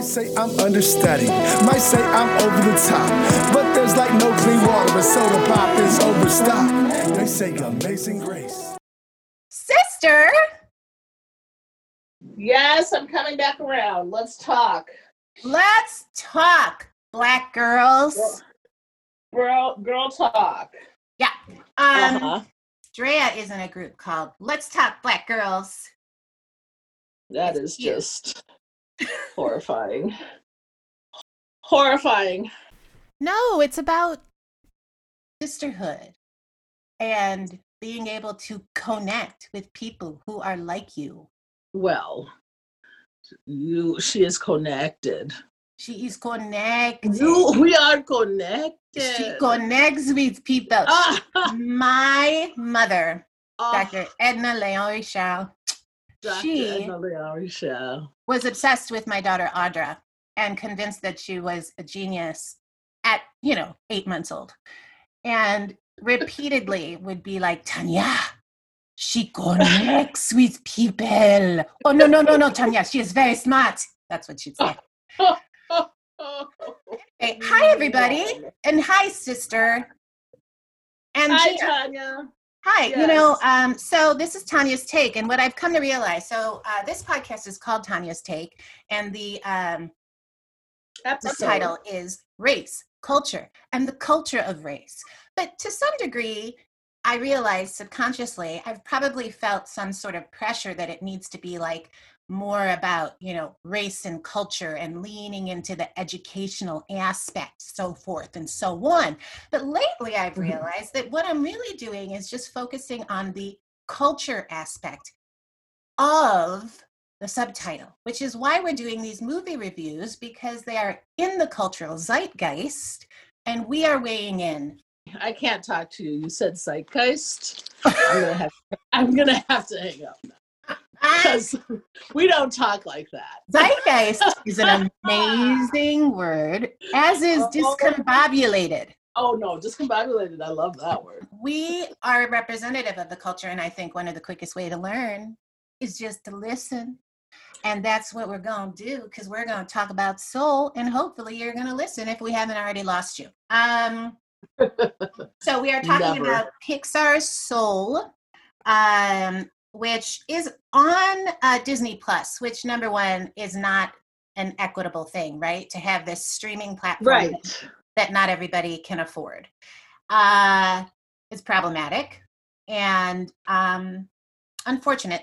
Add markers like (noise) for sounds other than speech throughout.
Might say I'm understudied, might say I'm over the top, but there's like no clean water, but soda pop is overstocked. They say amazing grace. Sister, Yes, I'm coming back around. Let's talk. let's talk, black girls. Girl, girl talk. Yeah. Um, uh-huh. Drea is in a group called Let's Talk Black Girls. That it's is cute. just horrifying. Horrifying. No, it's about sisterhood and being able to connect with people who are like you. Well, you she is connected. She is connected. You, we are connected. She connects with people. Ah, My mother, ah, Dr. Edna Leon Richard, Dr. she- was obsessed with my daughter Audra and convinced that she was a genius at, you know, eight months old. And repeatedly (laughs) would be like, Tania, she connects with people. Oh, no, no, no, no, Tania, she is very smart. That's what she'd say. (laughs) Hey, hi, everybody. And hi, sister. And Hi, Gina. Tania. Hi, you know, um, so this is Tania's Take, and what I've come to realize. So uh, this podcast is called Tania's Take, and the um, the Episode. title is Race, Culture, and the Culture of Race. But to some degree, I realize subconsciously I've probably felt some sort of pressure that it needs to be like more about, you know, race and culture and leaning into the educational aspect, so forth and so on. But lately I've Mhm. realized that what I'm really doing is just focusing on the culture aspect of the subtitle, which is why we're doing these movie reviews because they are in the cultural zeitgeist and we are weighing in. I can't talk to you. You said zeitgeist. I'm gonna (laughs) have. I'm gonna have to hang up Ah, because we don't talk like that. zeitgeist (laughs) is an amazing word, as is Oh. discombobulated. Oh no, discombobulated. I love that word. We are representative of the culture, and I think one of the quickest way to learn is just to listen. And that's what we're going to do because we're going to talk about soul, and hopefully you're going to listen if we haven't already lost you. Um, (laughs) so we are talking Never. about Pixar's Soul, um, which is on uh, Disney Plus. Which number one is not an equitable thing, right? To have this streaming platform Right. that not everybody can afford. Uh, it's problematic and um, unfortunate.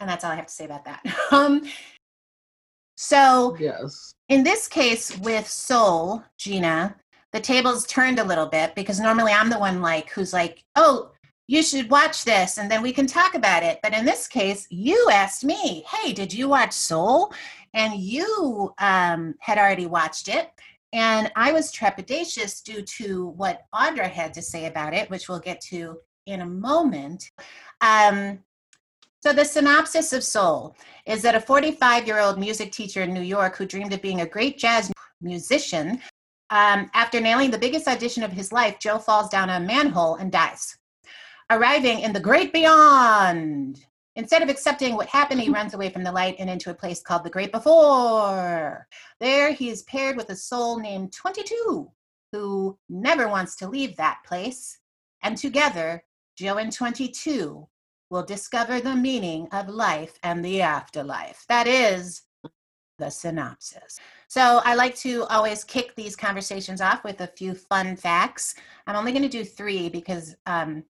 And that's all I have to say about that. (laughs) um, so, Yes. in this case with Soul, Gina, the tables turned a little bit because normally I'm the one like who's like, oh, you should watch this and then we can talk about it. But in this case, you asked me, hey, did you watch Soul? And you um, had already watched it. And I was trepidatious due to what Audra had to say about it, which we'll get to in a moment. Um, so, the synopsis of Soul is that a 45 year old music teacher in New York who dreamed of being a great jazz musician, um, after nailing the biggest audition of his life, Joe falls down a manhole and dies. Arriving in the great beyond. Instead of accepting what happened, he runs away from the light and into a place called the great before. There, he is paired with a soul named 22, who never wants to leave that place. And together, Joe and 22 will discover the meaning of life and the afterlife. That is the synopsis. So I like to always kick these conversations off with a few fun facts. I'm only going to do three because um,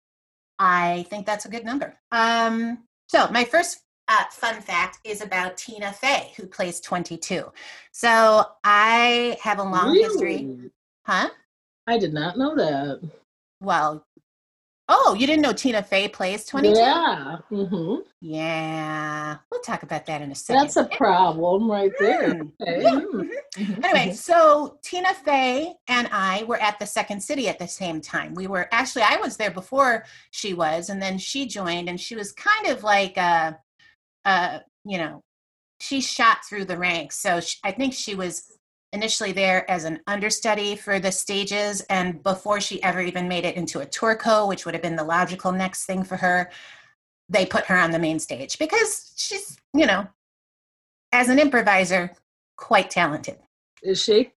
I think that's a good number. Um, so my first uh, fun fact is about Tina Fey, who plays 22. So I have a long history. Huh? I did not know that. Well, oh, you didn't know Tina Fey plays 22? Yeah. hmm Yeah. We'll talk about that in a second. That's a problem right there. Mm, Okay. yeah, Mm. mhm. Anyway, so Tina Fey and I were at the Second City at the same time. We were actually, I was there before she was, and then she joined, and she was kind of like, uh, uh, you know, she shot through the ranks. So she, I think she was initially there as an understudy for the stages, and before she ever even made it into a tour co, which would have been the logical next thing for her, they put her on the main stage because she's, you know, as an improviser, quite talented. Is she?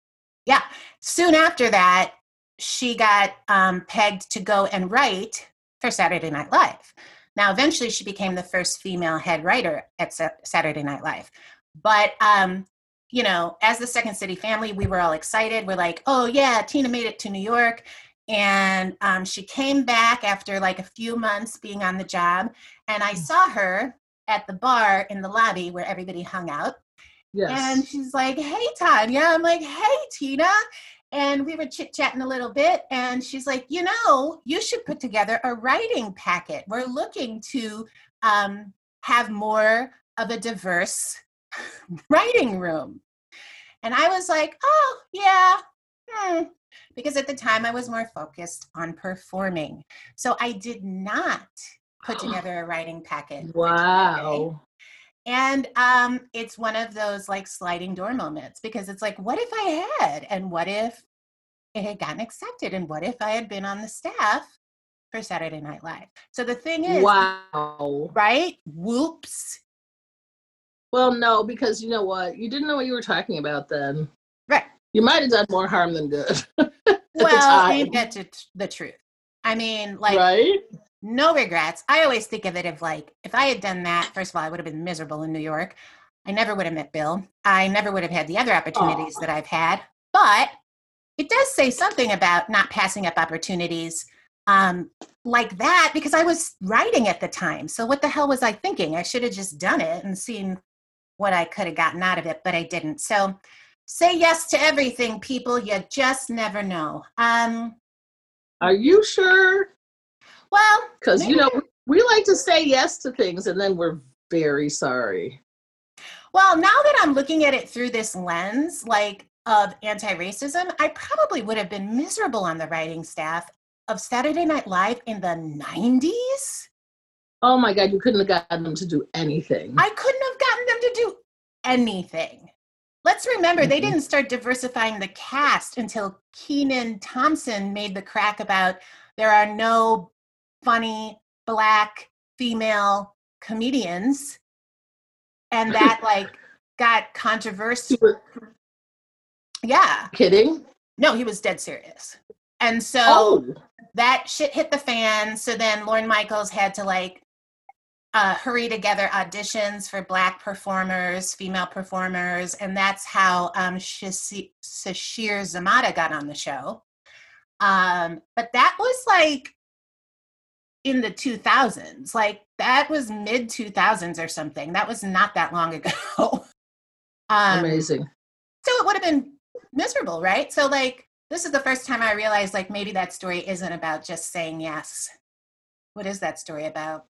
Yeah. Soon after that, she got um, pegged to go and write for Saturday Night Live. Now, eventually, she became the first female head writer at Sa- Saturday Night Live. But, um, you know, as the Second City family, we were all excited. We're like, oh, yeah, Tina made it to New York. And um, she came back after like a few months being on the job. And I saw her at the bar in the lobby where everybody hung out. Yes. And she's like, hey, Tania. I'm like, hey, Tina. And we were chit chatting a little bit. And she's like, you know, you should put together a writing packet. We're looking to um, have more of a diverse (laughs) writing room. And I was like, oh, yeah. Hmm. Because at the time I was more focused on performing. So I did not put (gasps) together a writing packet. for Tina Fey. wow. And um, it's one of those like sliding door moments because it's like, what if I had? And what if it had gotten accepted? And what if I had been on the staff for Saturday Night Live? So the thing is, Wow. right? Whoops. Well, no, because you know what? You didn't know what you were talking about then. Right. You might have done more harm than good. (laughs) well, ain't that t- the truth? I mean, like, right? no regrets. I always think of it of like, if I had done that, first of all, I would have been miserable in New York. I never would have met Bill. I never would have had the other opportunities Aw. that I've had. But it does say something about not passing up opportunities um, like that because I was writing at the time. So what the hell was I thinking? I should have just done it and seen what I could have gotten out of it, but I didn't. So say yes to everything, people. You just never know. Um, Are you sure? well, Because you know we like to say yes to things and then we're very sorry. Well, now that I'm looking at it through this lens, like of anti-racism, I probably would have been miserable on the writing staff of Saturday Night Live in the 90s. Oh my God, you couldn't have gotten them to do anything. I couldn't have gotten them to do anything. Let's remember they Mhm. didn't start diversifying the cast until Kenan Thompson made the crack about there are no funny black female comedians. And (laughs) that like got controversial. Were Yeah. kidding? No, he was dead serious. And so Oh, that shit hit the fan. So then Lorne Michaels had to like uh, hurry together auditions for black performers, female performers, and that's how um, Shashi- Sasheer Zamata got on the show. Um, but that was like in the 2000s, like that was mid 2000s or something. That was not that long ago. (laughs) um, amazing. so it would have been miserable, right? So like this is the first time I realized like maybe that story isn't about just saying yes. What is that story about?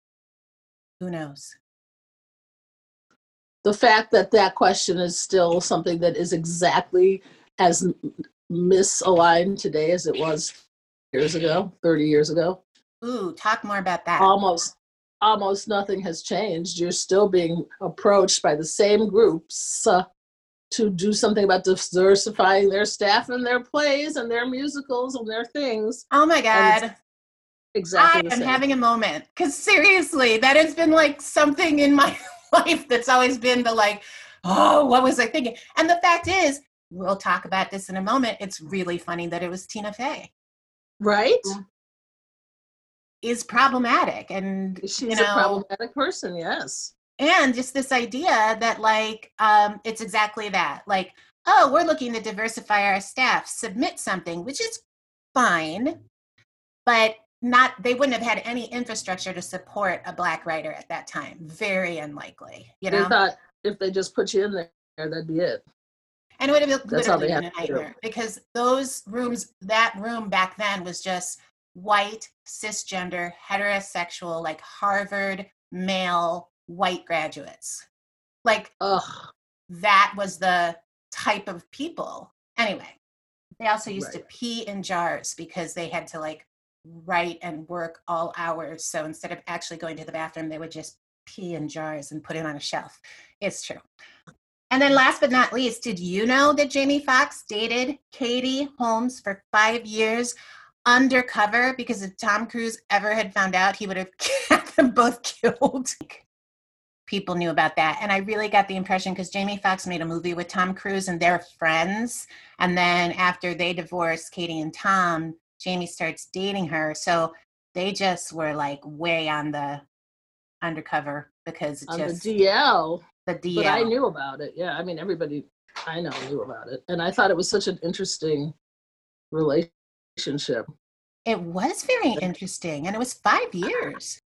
Who knows? The fact that that question is still something that is exactly as misaligned today as it was years ago, 30 years ago. Ooh, talk more about that. almost almost nothing has changed you're still being approached by the same groups uh, to do something about diversifying their staff and their plays and their musicals and their things oh my and god. Exactly I am having a moment. Cause seriously, that has been like something in my (laughs) life that's always been the like, oh, what was I thinking? And the fact is, we'll talk about this in a moment. It's really funny that it was Tina Fey. right Is problematic. And she's you a problematic person yes and just this idea that like um, it's exactly that like oh we're looking to diversify our staff submit something which is fine but not they wouldn't have had any infrastructure to support a black writer at that time. Very unlikely you they know? thought if they just put you in there that'd be it. And it would have been That's how literally they been a have to do it. nightmare because those rooms that room back then was just white cisgender heterosexual like harvard male white graduates. Like ugh. that was the type of people. Anyway, they also used to pee in jars because they had to like write and work all hours. So instead of actually going to the bathroom, they would just pee in jars and put it on a shelf. It's true. And then mm. last but not least, did you know that Jamie Foxx dated Katie Holmes for five years undercover? Because if Tom Cruise ever had found out, he would have (laughs) had them both killed. people knew about that. And I really got the impression because Jamie Foxx made a movie with Tom Cruise and they're friends. And then after they divorced, Katie and Tom, Jamie starts dating her. So they just were like way on the undercover because On just the DL. the DL. But I knew about it. Yeah, I mean everybody I know knew about it. And I thought it was such an interesting relationship. It was very interesting, and it was five years.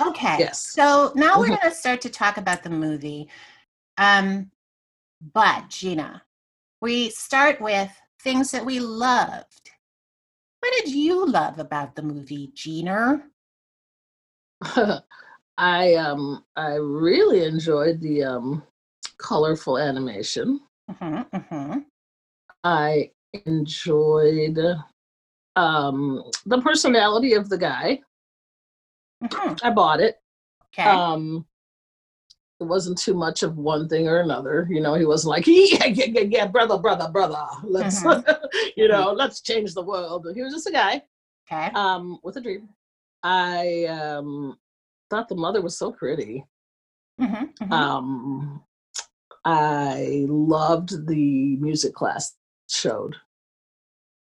Okay. Yes. So now we're Mhm. going to start to talk about the movie. Um, but Gina, we start with things that we loved. What did you love about the movie, Gina? (laughs) I um I really enjoyed the um colorful animation. hmm hmm I enjoyed um the personality of the guy. hmm I bought it. Okay. Um it wasn't too much of one thing or another. You know, he wasn't like, (laughs) yeah, yeah, yeah, yeah brother, brother, brother. Let's (laughs) you know, let's change the world. He was just a guy okay. um with a dream. I um thought the mother was so pretty. hmm hmm Um I loved the music class showed.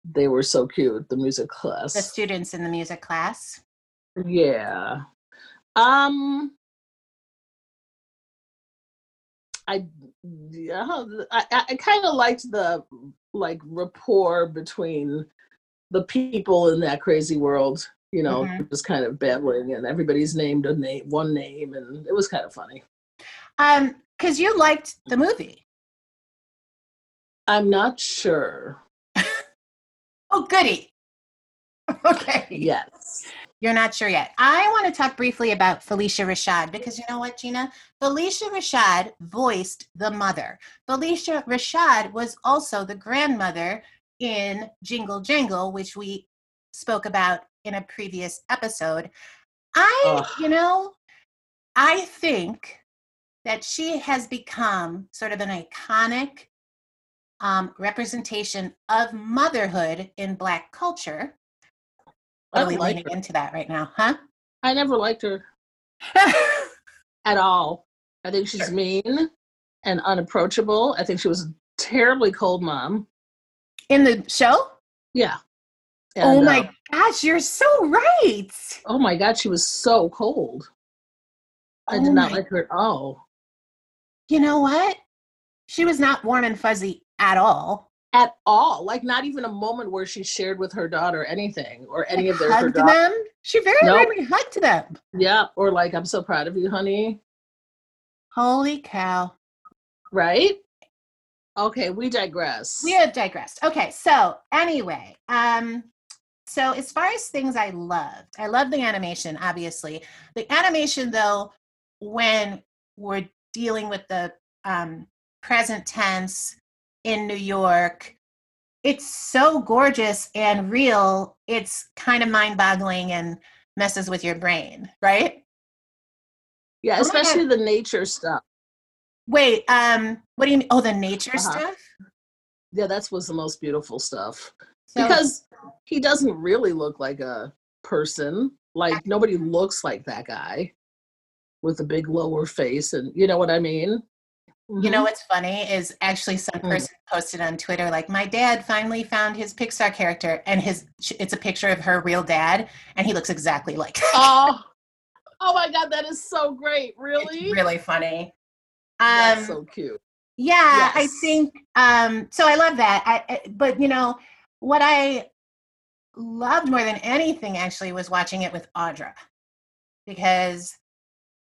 They were so cute, the music class. the students in the music class. Yeah. Um I yeah, I, I- kind of liked the like rapport between the people in that crazy world, you know, Mhm. just kind of babbling and everybody's named a name one name and it was kind of funny. Um, because you liked the movie. I'm not sure. (laughs) Oh, goody. (laughs) Okay. Yes. You're not sure yet. I want to talk briefly about Phylicia Rashad because you know what, Gina? Phylicia Rashad voiced the mother. Phylicia Rashad was also the grandmother in Jingle Jangle, which we spoke about in a previous episode. I, Ugh. you know, I think that she has become sort of an iconic um, representation of motherhood in Black culture. I don't like leaning her. into that right now, huh? I never liked her (laughs) at all. I think she's Sure. mean and unapproachable. I think she was a terribly cold mom. in the show? Yeah. oh my uh, gosh, you're so right. oh my God, she was so cold. I Oh did not like her at all. You know what? She was not warm and fuzzy at all. At all. Like not even a moment where she shared with her daughter anything or any Like, of their hugged them. She very Nope. rarely hugged them. Yeah. Or like, I'm so proud of you, honey. Holy cow. Right? Okay, we digress. We have digressed. Okay, so anyway, um, so as far as things I loved, I love the animation, obviously. The animation, though, when we're dealing with the um, present tense in New York, it's so gorgeous and real. It's kind of mind boggling and messes with your brain, right? yeah, Oh especially the nature stuff. Wait, um, what do you mean? Oh, the nature Uh-huh. stuff? Yeah, that's was the most beautiful stuff. So, because he doesn't really look like a person. Like nobody looks like that guy with a big lower face, and you know what I mean. You know Mhm. what's funny is actually some Mm. person posted on Twitter like my dad finally found his Pixar character and his it's a picture of her real dad and he looks exactly like. (laughs) Oh, oh my god, that is so great! Really, It's really funny. that's Um so cute. yeah, I think um so I love that. I, I but you know what I loved more than anything actually was watching it with Audra because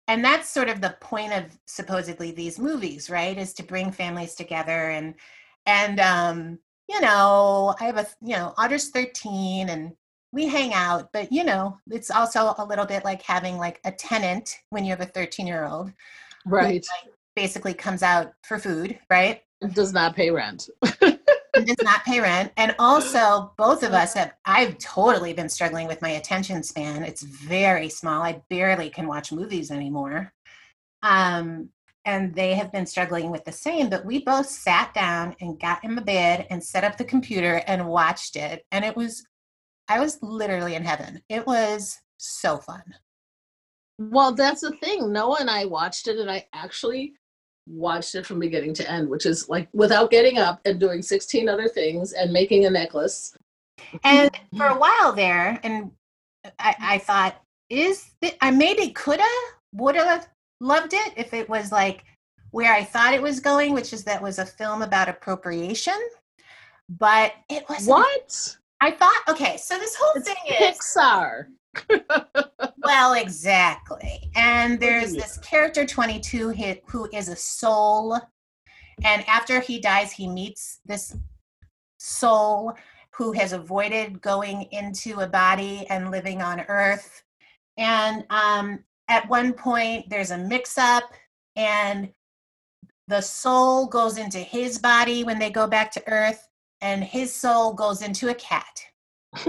and that's sort of the point of supposedly these movies right is to bring families together and and um you know i have a you know audra's 13 and we hang out but you know it's also a little bit like having like a tenant when you have a 13 year old Right, basically comes out for food right does not pay rent. (laughs) and does not pay rent. And also, both of us have, I've totally been struggling with my attention span. It's very small. I barely can watch movies anymore. Um, and they have been struggling with the same, but we both sat down and got in the bed and set up the computer and watched it. And it was, I was literally in heaven. It was so fun. Well, that's the thing. Noah and I watched it, and I actually watched it from beginning to end, which is like without getting up and doing 16 other things and making a necklace. And for a while there, and I, I thought, is th- I maybe coulda, woulda loved it if it was like where I thought it was going, which is that was a film about appropriation. But it was What? I thought, okay, so this whole It's thing is Pixar. (laughs) well, exactly. And there's this character 22 who is a soul. And after he dies, he meets this soul who has avoided going into a body and living on earth. And um, at one point, there's a mix up, and the soul goes into his body when they go back to earth, and his soul goes into a cat (laughs)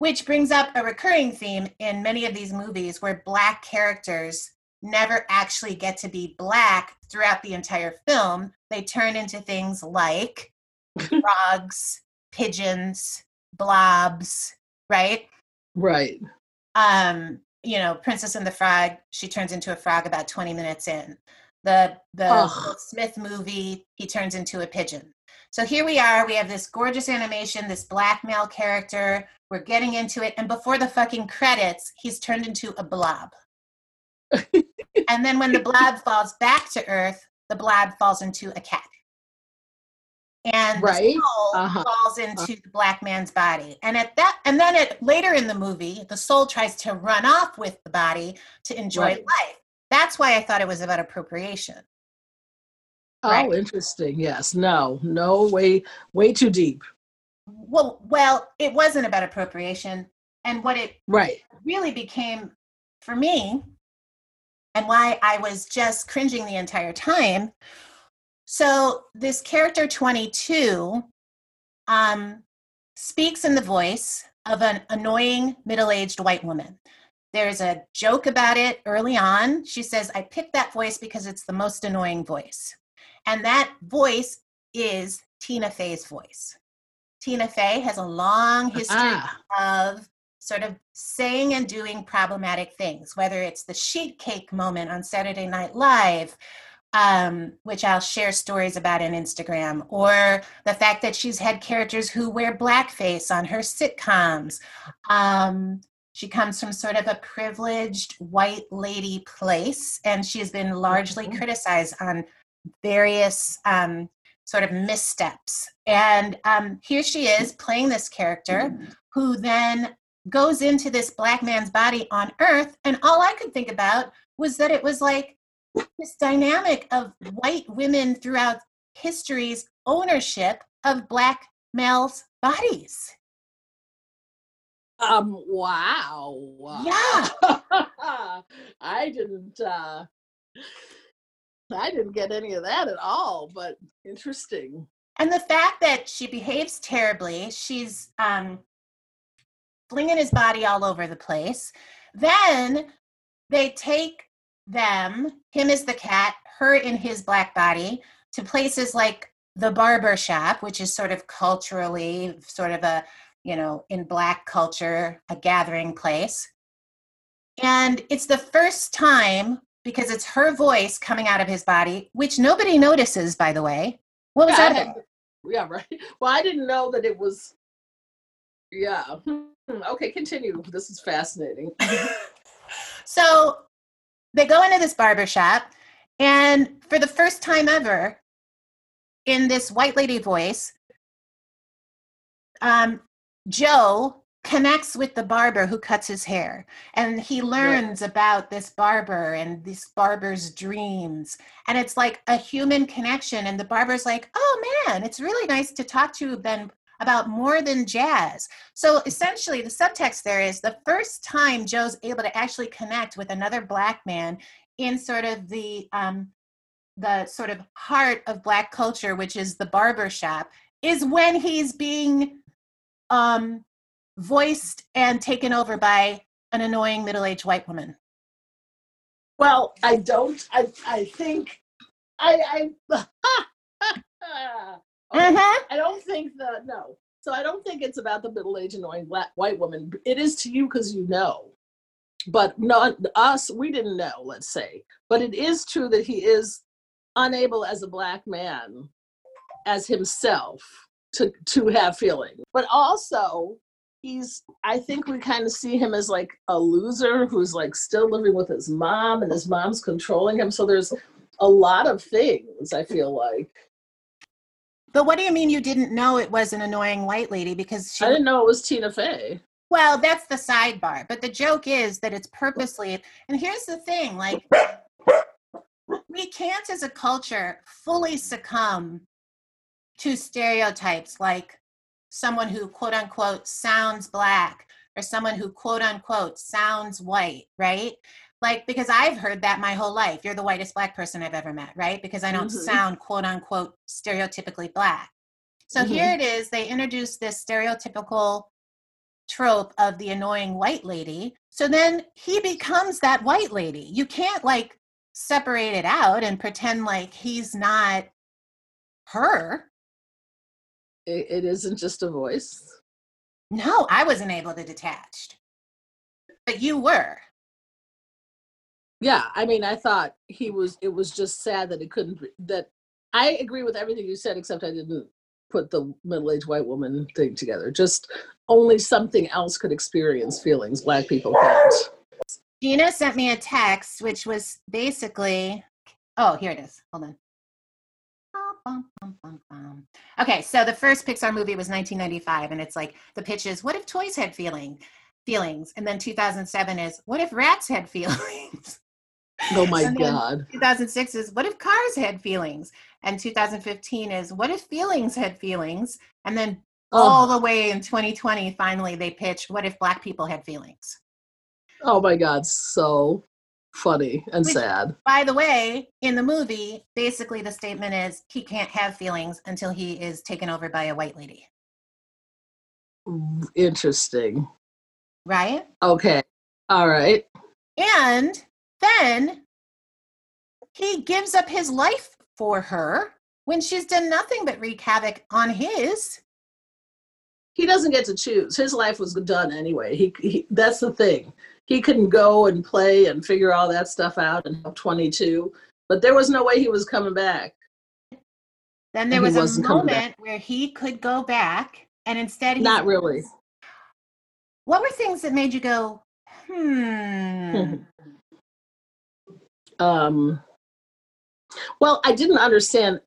which brings up a recurring theme in many of these movies where black characters never actually get to be black throughout the entire film. They turn into things like (laughs) frogs, pigeons, blobs, right? Right. Um, you know, Princess and the Frog, she turns into a frog about 20 minutes in. The the Ugh. Smith movie, he turns into a pigeon. So here we are, we have this gorgeous animation, this black male character, we're getting into it, and before the fucking credits, he's turned into a blob. (laughs) and then when the blob falls back to Earth, the blob falls into a cat. And Right. the soul Uh-huh. falls into the black man's body. And at that and then at later in the movie, the soul tries to run off with the body to enjoy Right. life. That's why I thought it was about appropriation. Oh, interesting. Yes. No. No. Way. Way too deep. Well, well, it wasn't about appropriation. And what it Right. really became for me and why I was just cringing the entire time. So this character 22 um, speaks in the voice of an annoying middle-aged white woman. There's a joke about it early on. She says, I picked that voice because it's the most annoying voice. And that voice is Tina Fey's voice. Tina Fey has a long history Ah. of sort of saying and doing problematic things, whether it's the sheet cake moment on Saturday Night Live, um, which I'll share stories about on Instagram, or the fact that she's had characters who wear blackface on her sitcoms. Um, she comes from sort of a privileged white lady place, and she's been largely Mhm. criticized on various um, sort of missteps. And um, here she is playing this character who then goes into this black man's body on earth and all i could think about was that it was like this dynamic of white women throughout history's ownership of black males bodies Um. Wow. Yeah. (laughs) I didn't. uh I didn't get any of that at all. But interesting. and the fact that she behaves terribly she's um flinging his body all over the place then they take them him as the cat her in his black body to places like the barber shop which is sort of culturally sort of a you know in black culture a gathering place and it's the first time because it's her voice coming out of his body which nobody notices by the way what was Yeah, that had- (laughs) yeah. Right. Well, I didn't know that it was. Yeah. Hmm, Okay. Continue. This is fascinating. (laughs) so they go into this barber shop, and for the first time ever, in this white lady voice, um, Joe connects with the barber who cuts his hair, and he learns about this barber and this barber's dreams, and it's like a human connection. And the barber's like, "Oh man, it's really nice to talk to them." About more than jazz. So essentially, the subtext there is the first time Joe's able to actually connect with another black man in sort of the um, the sort of heart of black culture, which is the barber shop, is when he's being um, voiced and taken over by an annoying middle-aged white woman. Well, I don't. I. I think. I. I. (laughs) Okay, Mhm. I don't think that. No. So I don't think it's about the middle-aged annoying black white woman. It is to you because you know. but not us we didn't know let's say but it is true that he is unable as a black man as himself to to have feeling but also he's i think we kind of see him as like a loser who's like still living with his mom and his mom's controlling him so there's a lot of things i feel like But what do you mean you didn't know it was an annoying white lady? Because she i didn't know it was tina fey Well, that's the sidebar. But the joke is that it's purposely. And here's the thing like, we can't as a culture fully succumb to stereotypes like someone who quote unquote sounds black or someone who quote unquote sounds white, right? Like, because I've heard that my whole life. You're the whitest black person I've ever met, right? Because I don't Mhm. sound quote unquote stereotypically black. So Mhm. here it is. They introduce this stereotypical trope of the annoying white lady. So then he becomes that white lady. You can't like separate it out and pretend like he's not her. It, it isn't just a voice No, I wasn't able to detach. But you were. yeah i mean i thought he was it was just sad that it couldn't be that i agree with everything you said except i didn't put the middle-aged white woman thing together just only something else could experience feelings black people can't Gina sent me a text, which was basically, oh, here it is. Hold on. Bum, bum, bum. Okay, so the first Pixar movie was 1995, and it's like the pitch is, what if toys had feeling feelings? And then 2007 is, what if rats had feelings? oh my god 2006 is, what if cars had feelings? And 2015 is, what if feelings had feelings? And then all oh, the way in 2020, finally they pitch, what if black people had feelings? oh my god so funny and Which- sad. By the way, in the movie, basically the statement is he can't have feelings until he is taken over by a white lady, interesting. Right? okay all right. And then he gives up his life for her when she's done nothing but wreak havoc on his. he doesn't get to choose. His life was done anyway. He, he that's the thing he couldn't go and play and figure all that stuff out and have 22 but there was no way he was coming back Then there And was a wasn't coming back. moment where he could go back, and instead he Not really. What were things that made you go, hmm? (laughs) um well i didn't understand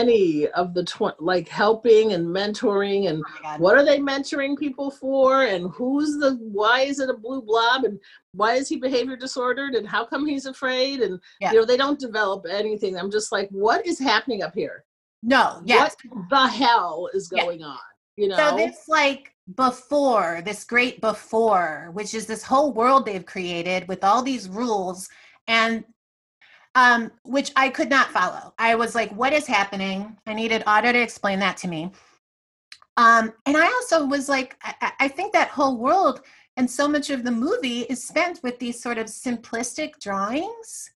any of the tw- like helping and mentoring and Oh what are they mentoring people for and who's the why is it a blue blob and why is he behavior disordered and how come he's afraid and Yeah. you know they don't develop anything i'm just like what is happening up here No, yes. what the hell is Yeah. going on you know So this like before, this great before, which is this whole world they've created with all these rules and um which I could not follow. I was like, what is happening? I needed Audra to explain that to me. Um, and I also was like, I- I think that whole world and so much of the movie is spent with these sort of simplistic drawings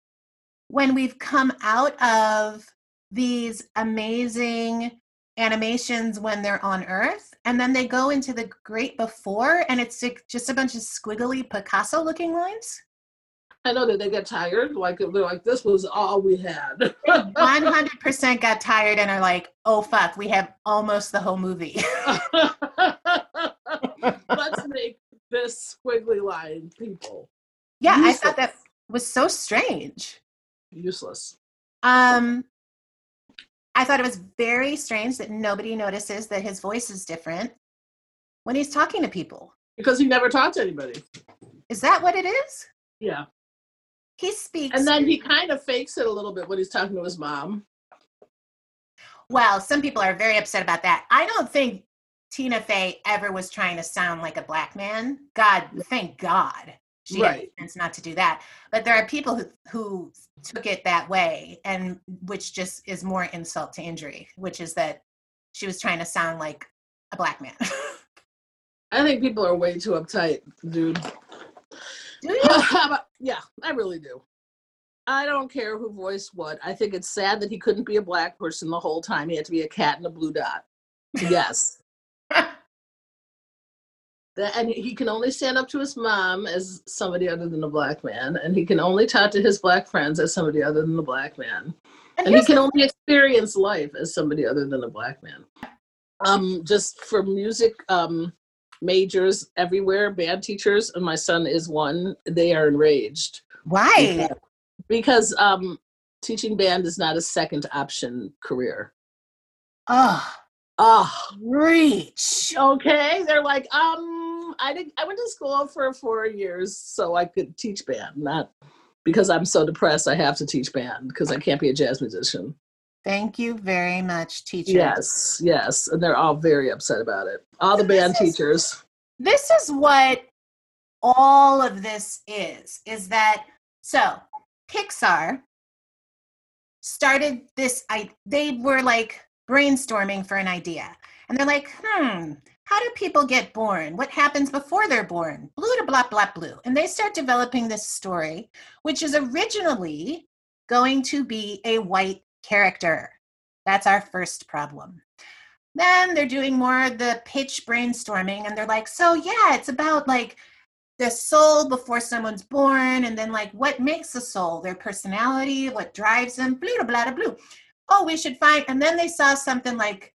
when we've come out of these amazing animations when they're on Earth, and then they go into the great before, and it's just a bunch of squiggly Picasso looking lines. I know that they get tired like they're like this was all we had 100% (laughs) got tired and are like, oh fuck, we have almost the whole movie. (laughs) (laughs) let's make this squiggly line people yeah, I thought that was so strange. useless Um, I thought it was very strange that nobody notices that his voice is different when he's talking to people. because he never talked to anybody Is that what it is? yeah He speaks. and then he kind of fakes it a little bit when he's talking to his mom Well, some people are very upset about that. I don't think Tina Fey ever was trying to sound like a black man. God, thank God. She Right. had sense not to do that. But there are people who, who took it that way, and which just is more insult to injury, which is that she was trying to sound like a black man. (laughs) i think people are way too uptight dude do you? (laughs) yeah i really do. I don't care who voiced what. I think it's sad that he couldn't be a black person the whole time. He had to be a cat in a blue dot. Yes. (laughs) That, and he can only stand up to his mom as somebody other than a black man, and he can only talk to his black friends as somebody other than a black man, And, and he can only experience life as somebody other than a black man. Um, just for music um, majors everywhere, band teachers, and my son is one. They are enraged why? because um, teaching band is not a second option career. Oh, Ah, reach. okay. They're like, um, I did. I went to school for four years so I could teach band, not because I'm so depressed. I have to teach band because I can't be a jazz musician. Thank you very much, teacher. Yes, yes, and they're all very upset about it. All the So this band is- teachers. This is what all of this is is that so Pixar started this I they were like brainstorming for an idea. And they're like, "Hmm, how do people get born? What happens before they're born? Blue to blah blah blue." And they start developing this story which is originally going to be a white character. That's our first problem. Then they're doing more the pitch brainstorming and they're like, so yeah, it's about like the soul before someone's born and then like what makes a soul, their personality, what drives them, blah, blah, blah, blah. Oh, we should find, and then they saw something like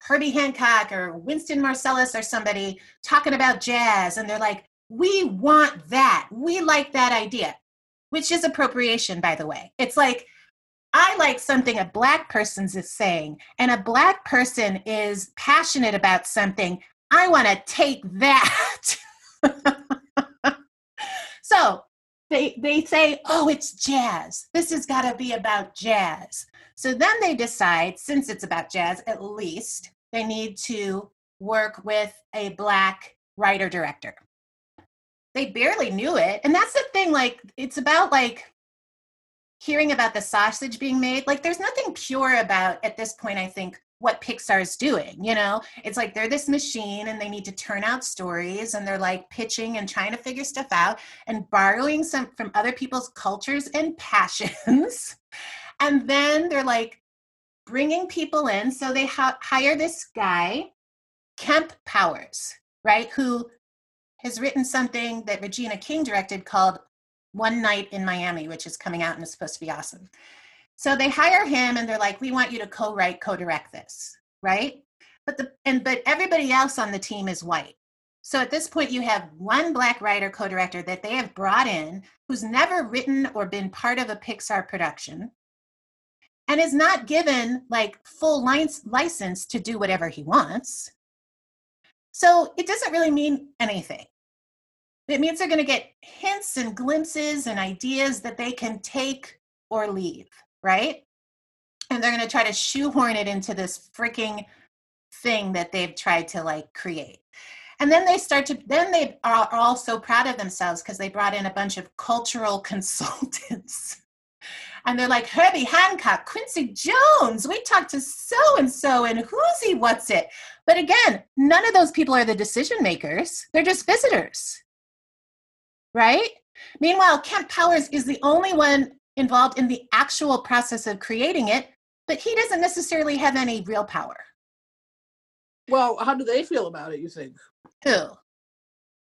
Herbie Hancock or Wynton Marsalis or somebody talking about jazz and they're like, we want that. We like that idea, which is appropriation, by the way. It's like, I like something a black person's is saying, and a black person is passionate about something. I want to take that. (laughs) so they they say, "Oh, it's jazz. This has got to be about jazz." So then they decide, since it's about jazz, at least they need to work with a black writer director. They barely knew it, and that's the thing. Like, it's about like hearing about the sausage being made like there's nothing pure about at this point i think what pixar's doing you know? It's like they're this machine and they need to turn out stories and they're like pitching and trying to figure stuff out and borrowing some from other people's cultures and passions. (laughs) And then they're like bringing people in. So they ha- hire this guy kemp powers right who has written something that regina king directed called one night in Miami, which is coming out and is supposed to be awesome. So they hire him and they're like, we want you to co-write, co-direct this, right? But the and but everybody else on the team is white. So at this point, you have one black writer, co-director that they have brought in who's never written or been part of a Pixar production and is not given like full license to do whatever he wants. So it doesn't really mean anything. It means they're going to get hints and glimpses and ideas that they can take or leave, right? And they're going to try to shoehorn it into this freaking thing that they've tried to like create. And then they start to, then they are all so proud of themselves because they brought in a bunch of cultural (laughs) consultants. And they're like, Herbie Hancock, Quincy Jones, we talked to so and so, and who's he, what's it? But again, none of those people are the decision makers, they're just visitors right? Meanwhile, Kemp Powers is the only one involved in the actual process of creating it, but he doesn't necessarily have any real power. Well, how do they feel about it? You think Who?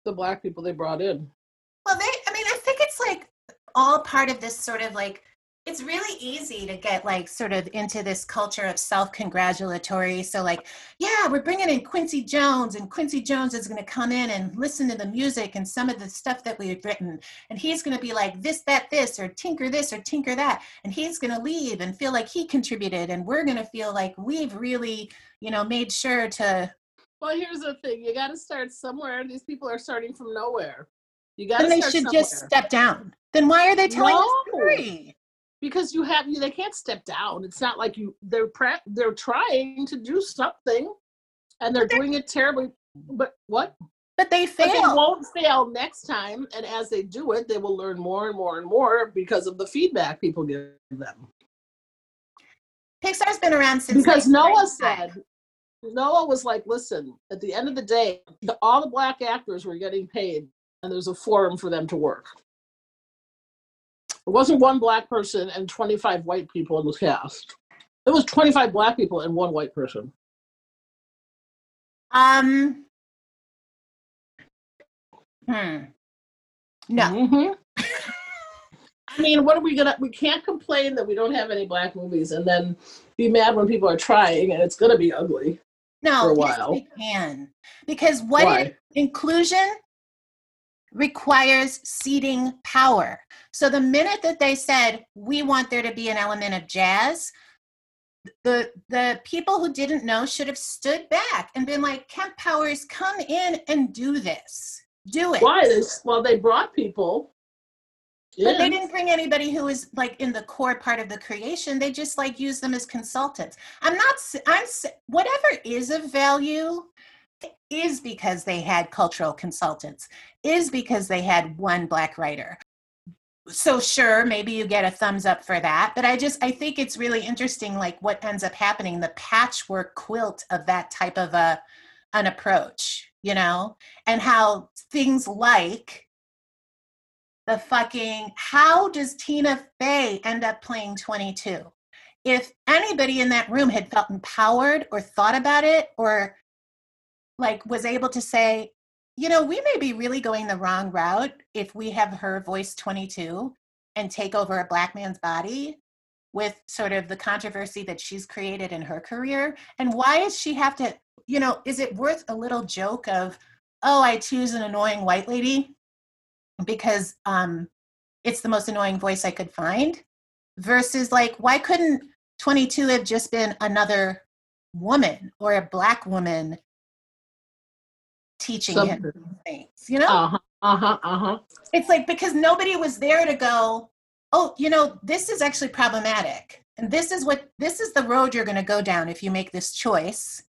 the black people they brought in? Well, they, I mean, I think it's like all part of this sort of like, it's really easy to get like sort of into this culture of self congratulatory. So, like, yeah, we're bringing in Quincy Jones, and Quincy Jones is going to come in and listen to the music and some of the stuff that we've written. And he's going to be like this, that, this, or tinker this, or tinker that. And he's going to leave and feel like he contributed. And we're going to feel like we've really, you know, made sure to. Well, here's the thing: you got to start somewhere. These people are starting from nowhere. You got to they should somewhere. just step down. Then why are they telling No. the story? Because you have you. They can't step down. It's not like you. They're pra- they're trying to do something, and they're doing it terribly. But what? But they But they won't fail next time. And as they do it, they will learn more and more and more because of the feedback people give them. Pixar's been around since because Noah 95. said, Noah was like, listen, at the end of the day, the, all the black actors were getting paid, and there's a forum for them to work. It wasn't one black person and 25 white people in the cast. It was 25 black people and one white person. Um, Hmm. No. Mm-hmm. (laughs) I mean, what are we gonna? We can't complain that we don't have any black movies, and then be mad when people are trying, and it's gonna be ugly. No, for a yes, while. we can. Because what Why? inclusion requires ceding power. So the minute that they said we want there to be an element of jazz, the the people who didn't know should have stood back and been like, Kemp Powers, come in and do this. Do it. Why? They, well, they brought people. But they didn't bring anybody who was like in the core part of the creation. They just like use them as consultants. I'm not. I'm whatever is of value is because they had cultural consultants. Is because they had one black writer. So sure, maybe you get a thumbs up for that. But I just I think it's really interesting, like what ends up happening, the patchwork quilt of that type of a an approach, you know, and how things like the fucking how does Tina Fey end up playing 22? If anybody in that room had felt empowered or thought about it or like was able to say, you know, we may be really going the wrong route if we have her voice 22 and take over a black man's body with sort of the controversy that she's created in her career. And why does she have to, you know, is it worth a little joke of, oh, I choose an annoying white lady? because um, it's the most annoying voice I could find. Versus, like, why couldn't 22 have just been another woman or a black woman teaching him things? You know, Uh huh. Uh huh. Uh huh. it's like because nobody was there to go, oh, you know, this is actually problematic, and this is what this is the road you're going to go down if you make this choice,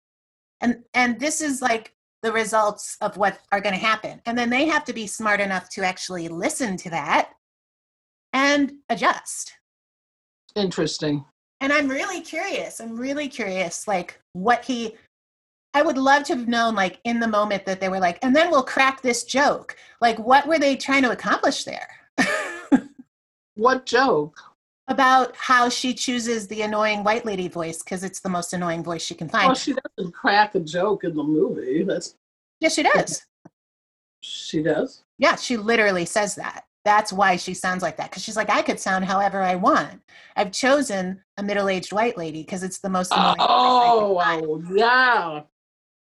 and and this is like the results of what are going to happen, and then they have to be smart enough to actually listen to that and adjust. Interesting. And I'm really curious. I'm really curious, like what he. I would love to have known, like in the moment that they were like, and then we'll crack this joke. Like, what were they trying to accomplish there? (laughs) What joke? about how she chooses the annoying white lady voice because it's the most annoying voice she can find. Well, she doesn't crack a joke in the movie. That's yes, she does. she does. Yeah, she literally says that. That's why she sounds like that because she's like, I could sound however I want. I've chosen a middle-aged white lady because it's the most annoying. voice I can Oh, find."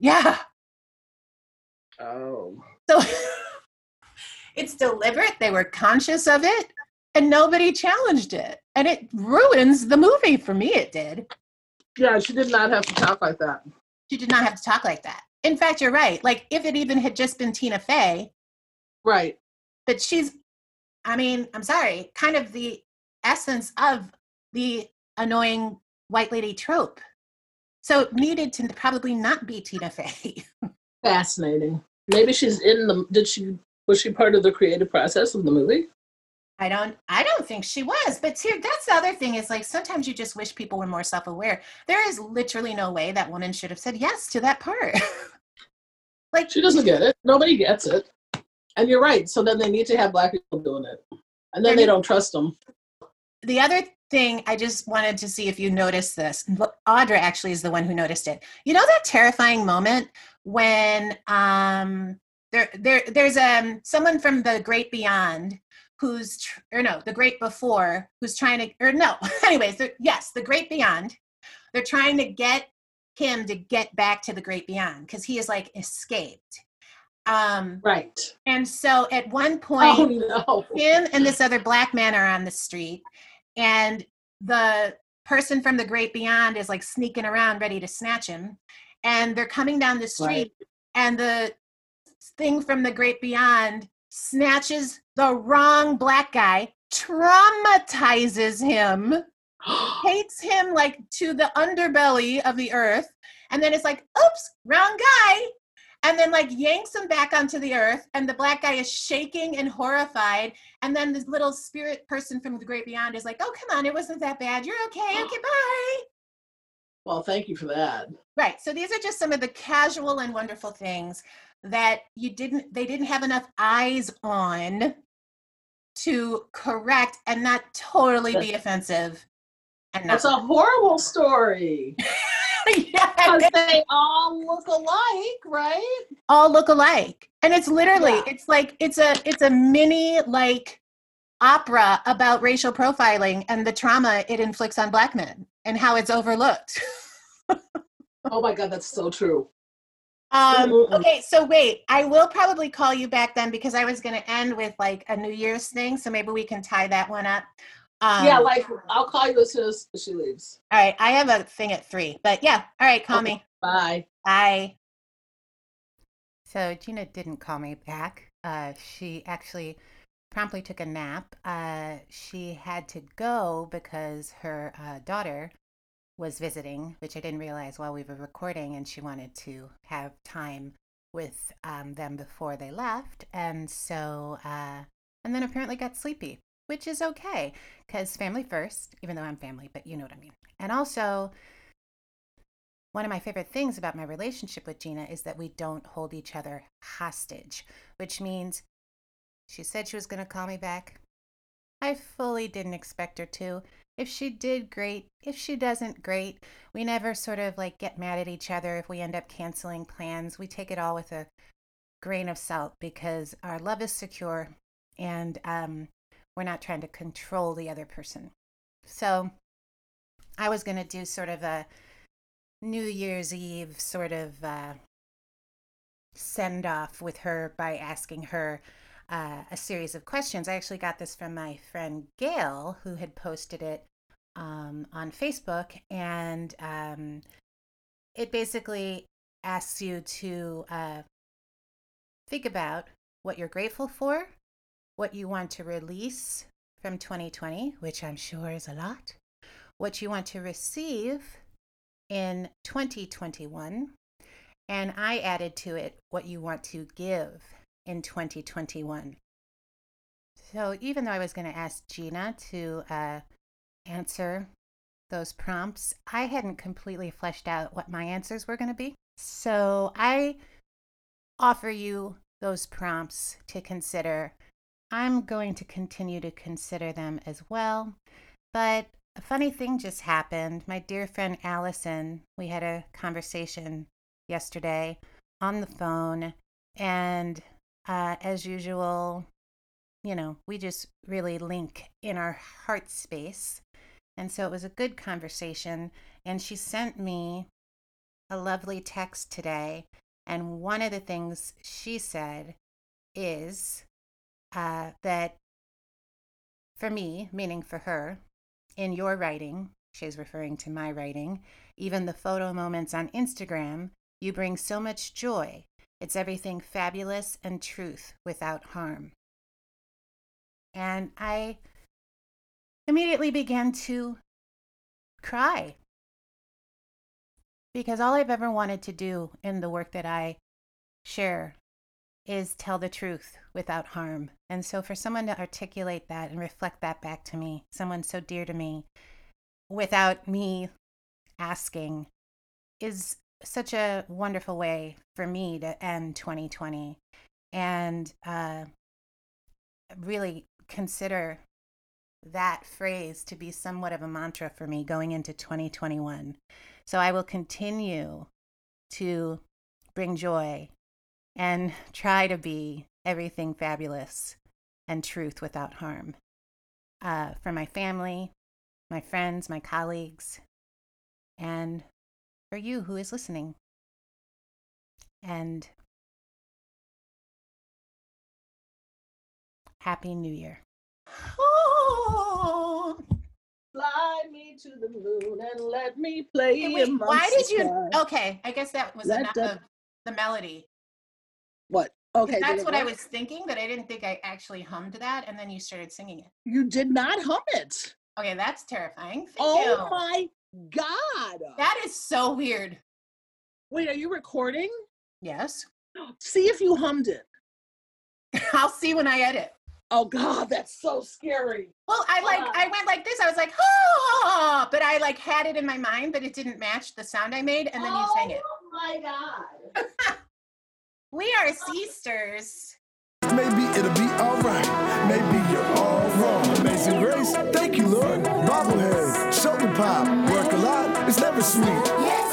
Yeah. yeah. Oh. So (laughs) it's deliberate. They were conscious of it, and nobody challenged it, and it ruins the movie for me. It did. Yeah, she did not have to talk like that. She did not have to talk like that. In fact, you're right. Like if it even had just been Tina Fey, Right. but she's i mean i'm sorry kind of the essence of the annoying white lady trope so it needed to probably not be tina fey (laughs) Fascinating. Maybe she's in the. Did she? Was she part of the creative process of the movie? i don't i don't think she was but here that's the other thing is like sometimes you just wish people were more self-aware there is literally no way that woman should have said yes to that part (laughs) like She doesn't get it. Nobody gets it. And you're right. So then they need to have black people doing it, and then they don't trust them. the other thing I just wanted to see if you noticed this. Audra actually is the one who noticed it. You know that terrifying moment when um there there there's um someone from the great beyond who's tr- or no the great before who's trying to or no (laughs) anyways yes the great beyond they're trying to get him to get back to the great beyond because he is like escaped um Right. and so at one point Oh no. him and this other black man are on the street and the person from the great beyond is like sneaking around ready to snatch him and they're coming down the street and the thing from the great beyond snatches the wrong black guy traumatizes him (gasps) takes him like to the underbelly of the earth and then it's like oops wrong guy and then like yanks him back onto the earth and the black guy is shaking and horrified and then this little spirit person from the great beyond is like oh come on it wasn't that bad. You're okay. Oh. Okay bye. Well, thank you for that. right. So these are just some of the casual and wonderful things that you didn't they didn't have enough eyes on to correct and not totally be offensive and not That's a horrible story. (laughs) (laughs) yeah, Because they all look alike, right? all look alike, and it's literally Yeah. it's like it's a it's a mini like opera about racial profiling and the trauma it inflicts on black men and how it's overlooked. (laughs) Oh my god, that's so true. Um, okay, so wait, I will probably call you back then because I was going to end with like a New Year's thing, so maybe we can tie that one up. Um, yeah, like I'll call you as soon as she leaves. all right, I have a thing at three, but yeah, all right, call Okay. me. Bye. Bye. So Gina didn't call me back. Uh, she actually promptly took a nap. Uh, she had to go because her uh, daughter was visiting, which I didn't realize while we were recording, and she wanted to have time with um, them before they left. And so, uh, and then apparently got sleepy, which is okay because family first, even though I'm family, but you know what I mean. And also, one of my favorite things about my relationship with Gina is that we don't hold each other hostage, which means she said she was going to call me back. I fully didn't expect her to. If she did, great. If she doesn't, great. We never sort of like get mad at each other if we end up canceling plans. We take it all with a grain of salt because our love is secure and um, we're not trying to control the other person. So I was going to do sort of a New Year's Eve sort of uh, send off with her by asking her uh, a series of questions. I actually got this from my friend Gail, who had posted it um, on Facebook, and um, it basically asks you to uh, think about what you're grateful for, what you want to release from 2020, which I'm sure is a lot, what you want to receive in 2021, and I added to it what you want to give in 2021. So even though I was going to ask Gina to uh, answer those prompts, I hadn't completely fleshed out what my answers were going to be. So I offer you those prompts to consider. I'm going to continue to consider them as well. But a funny thing just happened. My dear friend Allison, we had a conversation yesterday on the phone, and uh, as usual, you know, we just really link in our heart space. And so it was a good conversation. And she sent me a lovely text today. And one of the things she said is uh, that for me, meaning for her, in your writing, she's referring to my writing, even the photo moments on Instagram, you bring so much joy. It's everything fabulous and truth without harm. And I immediately began to cry because all I've ever wanted to do in the work that I share is tell the truth without harm. And so for someone to articulate that and reflect that back to me, someone so dear to me, without me asking, is such a wonderful way for me to end 2020 and uh, really consider that phrase to be somewhat of a mantra for me going into 2021. So I will continue to bring joy and try to be everything fabulous and truth without harm uh, for my family, my friends, my colleagues, and for you who is listening. And Happy New Year. Oh, Fly me to the moon and let me play Hey, wait, amongst why did you? Okay, I guess that was Let enough the- of the melody. What? Okay, That's what I was thinking, but I didn't think I actually hummed that, and then you started singing it. You did not hum it. Okay, that's terrifying. Thank Oh you. my god! That is so weird. Wait, are you recording? Yes. (gasps) See if you hummed it. (laughs) I'll see when I edit. Oh god, that's so scary. Well, I like Ah. I went like this. I was like, oh, but I like had it in my mind, but it didn't match the sound I made, and then you sang it. Oh my god. (laughs) We are sisters. Maybe it'll be alright. Maybe you're all wrong. Amazing grace, thank you, Lord. Bobblehead, shoulder pop, work a lot. It's never sweet.